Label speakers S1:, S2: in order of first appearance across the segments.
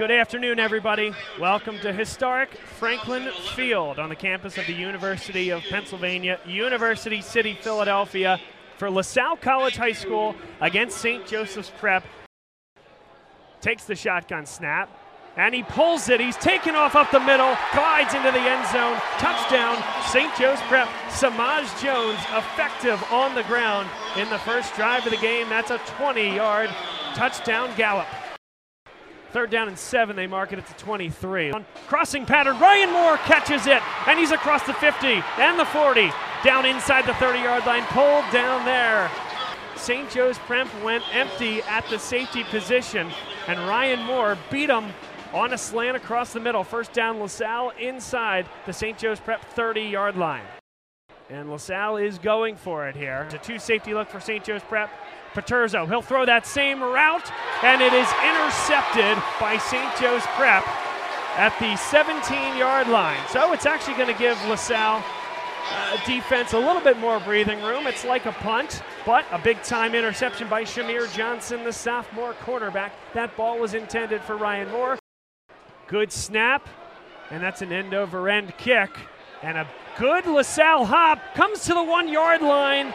S1: Good afternoon, everybody. Welcome to historic Franklin Field on the campus of the University of Pennsylvania, University City, Philadelphia, for LaSalle College High School against St. Joseph's Prep. Takes the shotgun snap, and he pulls it. He's taken off up the middle, glides into the end zone. Touchdown, St. Joe's Prep. Samaj Jones effective on the ground in the first drive of the game. That's a 20 yard touchdown gallop. Third down and seven, they mark it at the 23. Crossing pattern, Ryan Moore catches it, and he's across the 50 and the 40. Down inside the 30 yard line, pulled down there. St. Joe's Prep went empty at the safety position, and Ryan Moore beat him on a slant across the middle. First down, LaSalle inside the St. Joe's Prep 30 yard line. And LaSalle is going for it here. It's a two safety look for St. Joe's Prep. Paterzo, he'll throw that same route, and it is intercepted by St. Joe's Prep at the 17 yard line. So it's actually going to give LaSalle uh, defense a little bit more breathing room. It's like a punt, but a big time interception by Shamir Johnson, the sophomore quarterback. That ball was intended for Ryan Moore. Good snap, and that's an end over end kick. And a good LaSalle hop comes to the one yard line.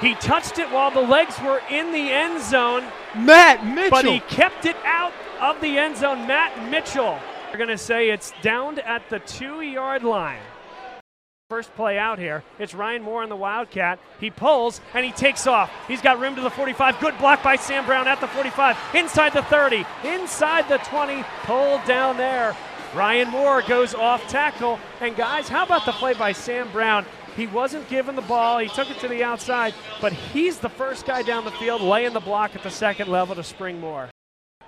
S1: He touched it while the legs were in the end zone.
S2: Matt Mitchell.
S1: But he kept it out of the end zone. Matt Mitchell. We're going to say it's downed at the two yard line. First play out here. It's Ryan Moore on the Wildcat. He pulls and he takes off. He's got room to the 45. Good block by Sam Brown at the 45. Inside the 30. Inside the 20. Pulled down there. Ryan Moore goes off tackle. And guys, how about the play by Sam Brown? He wasn't given the ball. He took it to the outside, but he's the first guy down the field laying the block at the second level to spring more.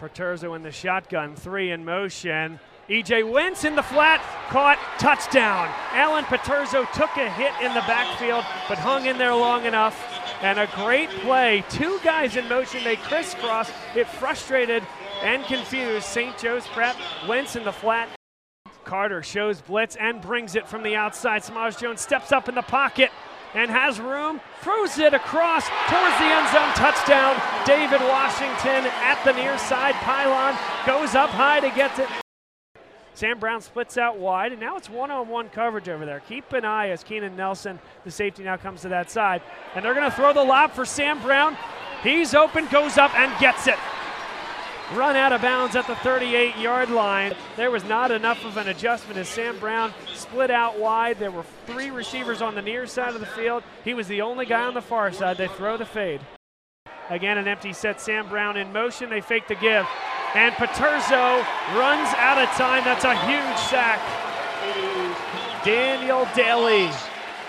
S1: Paterzo in the shotgun, three in motion. EJ Wentz in the flat, caught, touchdown. Alan Paterzo took a hit in the backfield, but hung in there long enough. And a great play. Two guys in motion, they crisscross. It frustrated and confused St. Joe's Prep. Wentz in the flat, Carter shows blitz and brings it from the outside. Samaj Jones steps up in the pocket and has room, throws it across towards the end zone. Touchdown. David Washington at the near side pylon goes up high to get it. Sam Brown splits out wide, and now it's one on one coverage over there. Keep an eye as Keenan Nelson, the safety, now comes to that side. And they're going to throw the lob for Sam Brown. He's open, goes up, and gets it run out of bounds at the 38 yard line. There was not enough of an adjustment as Sam Brown split out wide. There were three receivers on the near side of the field. He was the only guy on the far side. They throw the fade. Again, an empty set. Sam Brown in motion. They fake the give. And Paterzo runs out of time. That's a huge sack. Daniel Daly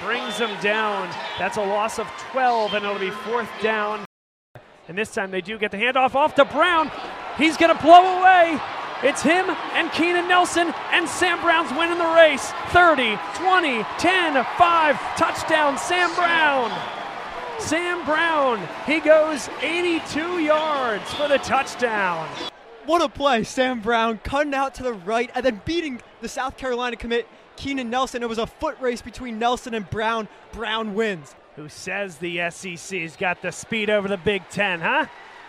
S1: brings him down. That's a loss of 12, and it'll be fourth down. And this time they do get the handoff off to Brown. He's going to blow away. It's him and Keenan Nelson, and Sam Brown's winning the race. 30, 20, 10, 5, touchdown, Sam Brown. Sam Brown, he goes 82 yards for the touchdown.
S2: What a play. Sam Brown cutting out to the right and then beating the South Carolina commit, Keenan Nelson. It was a foot race between Nelson and Brown. Brown wins.
S1: Who says the SEC's got the speed over the Big Ten, huh?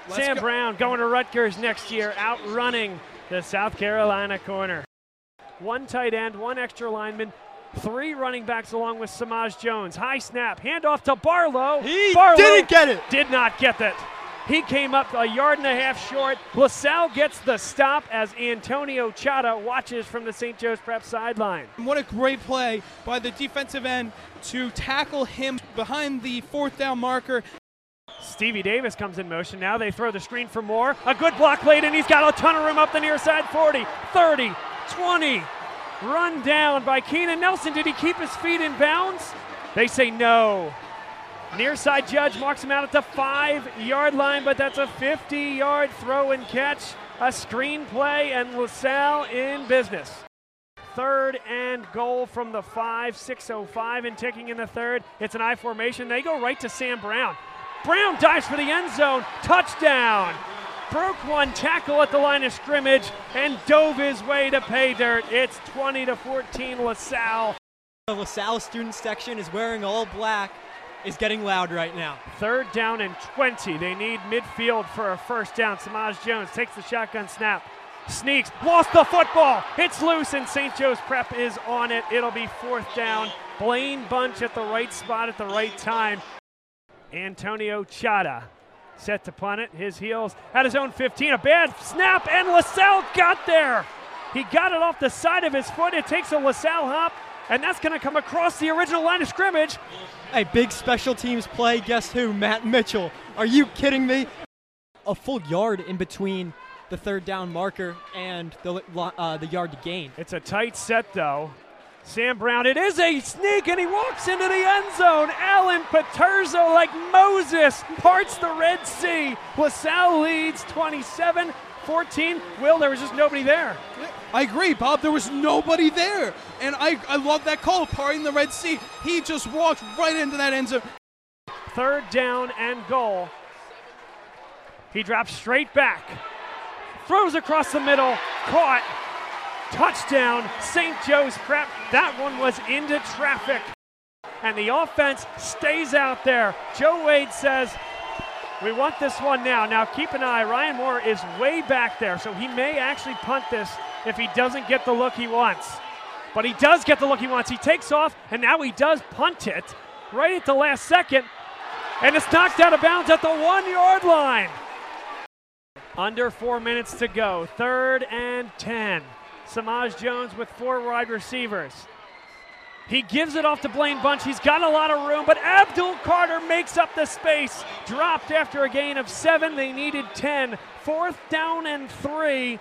S1: Let's Sam go. Brown going to Rutgers next year, outrunning the South Carolina corner. One tight end, one extra lineman, three running backs along with Samaj Jones. High snap, handoff to Barlow.
S2: He
S1: Barlow
S2: didn't get it.
S1: Did not get it. He came up a yard and a half short. LaSalle gets the stop as Antonio Chata watches from the St. Joe's Prep sideline.
S3: What a great play by the defensive end to tackle him behind the fourth down marker.
S1: Stevie Davis comes in motion. Now they throw the screen for more. A good block late, and he's got a ton of room up the near side 40, 30, 20. Run down by Keenan Nelson. Did he keep his feet in bounds? They say no. Near side judge marks him out at the five yard line, but that's a 50 yard throw and catch. A screen play, and LaSalle in business. Third and goal from the five, 6.05 and ticking in the third. It's an I formation. They go right to Sam Brown. Brown dives for the end zone. Touchdown. Broke one tackle at the line of scrimmage and dove his way to pay dirt. It's 20 to 14 LaSalle.
S2: The LaSalle student section is wearing all black is getting loud right now.
S1: Third down and 20. They need midfield for a first down. Samaj Jones takes the shotgun snap, sneaks, lost the football. It's loose, and St. Joe's Prep is on it. It'll be fourth down. Blaine Bunch at the right spot at the right time. Antonio Chada set to punt it. His heels at his own 15. A bad snap, and LaSalle got there. He got it off the side of his foot. It takes a LaSalle hop, and that's going to come across the original line of scrimmage.
S2: A big special teams play. Guess who? Matt Mitchell. Are you kidding me? A full yard in between the third down marker and the, uh, the yard to gain.
S1: It's a tight set, though. Sam Brown, it is a sneak, and he walks into the end zone. Alan Paterzo, like Moses, parts the Red Sea. LaSalle leads 27 14. Will, there was just nobody there.
S3: I agree, Bob. There was nobody there. And I, I love that call, parting the Red Sea. He just walked right into that end zone.
S1: Third down and goal. He drops straight back, throws across the middle, caught. Touchdown, St. Joe's Prep. That one was into traffic. And the offense stays out there. Joe Wade says, we want this one now. Now, keep an eye. Ryan Moore is way back there, so he may actually punt this if he doesn't get the look he wants. But he does get the look he wants. He takes off, and now he does punt it right at the last second. And it's knocked out of bounds at the one yard line. Under four minutes to go. Third and 10. Samaj Jones with four wide receivers. He gives it off to Blaine Bunch. He's got a lot of room, but Abdul Carter makes up the space. Dropped after a gain of seven. They needed 10. Fourth down and three.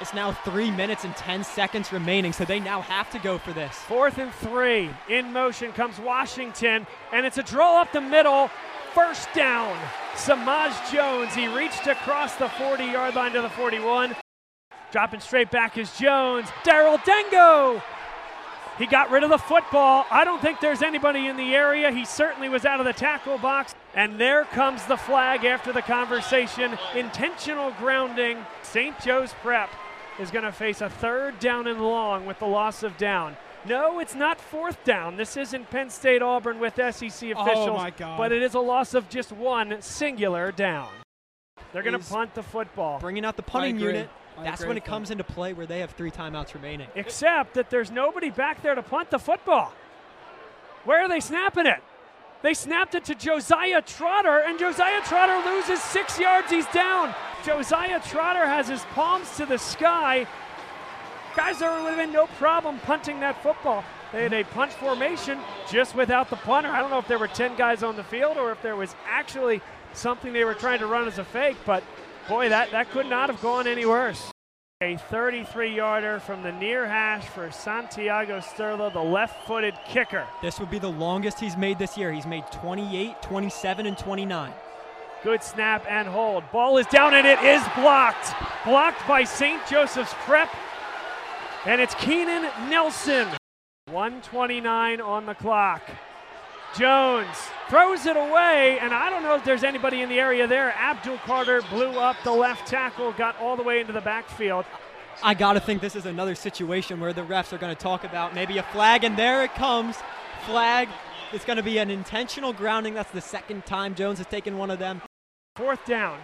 S2: It's now three minutes and 10 seconds remaining, so they now have to go for this.
S1: Fourth and three. In motion comes Washington, and it's a draw up the middle. First down. Samaj Jones. He reached across the 40 yard line to the 41. Dropping straight back is Jones. Daryl Dengo. He got rid of the football. I don't think there's anybody in the area. He certainly was out of the tackle box. And there comes the flag after the conversation. Intentional grounding. St. Joe's Prep is going to face a third down and long with the loss of down. No, it's not fourth down. This isn't Penn State Auburn with SEC officials.
S3: Oh my God.
S1: But it is a loss of just one singular down. They're going to punt the football.
S2: Bringing out the punting unit.
S3: I
S2: That's when it comes
S3: that.
S2: into play where they have three timeouts remaining.
S1: except that there's nobody back there to punt the football. Where are they snapping it? They snapped it to Josiah Trotter, and Josiah Trotter loses six yards. He's down. Josiah Trotter has his palms to the sky. Guys, there would have been no problem punting that football. They had a punch formation just without the punter. I don't know if there were 10 guys on the field or if there was actually something they were trying to run as a fake, but boy, that, that could not have gone any worse. A 33 yarder from the near hash for Santiago Sterlo, the left footed kicker.
S2: This would be the longest he's made this year. He's made 28, 27, and 29.
S1: Good snap and hold. Ball is down and it is blocked. Blocked by St. Joseph's Prep. And it's Keenan Nelson. 129 on the clock. Jones throws it away, and I don't know if there's anybody in the area there. Abdul Carter blew up the left tackle, got all the way into the backfield.
S2: I got to think this is another situation where the refs are going to talk about maybe a flag, and there it comes. Flag. It's going to be an intentional grounding. That's the second time Jones has taken one of them.
S1: Fourth down.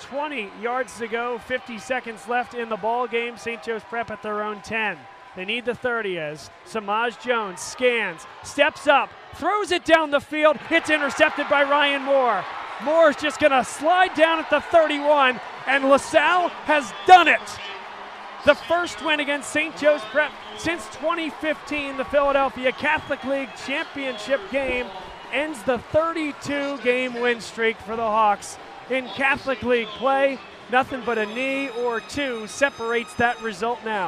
S1: 20 yards to go, 50 seconds left in the ball game. St. Joe's Prep at their own 10. They need the 30 as Samaj Jones scans, steps up, throws it down the field. It's intercepted by Ryan Moore. Moore's just going to slide down at the 31, and LaSalle has done it. The first win against St. Joe's Prep since 2015, the Philadelphia Catholic League championship game ends the 32 game win streak for the Hawks. In Catholic League play, nothing but a knee or two separates that result now.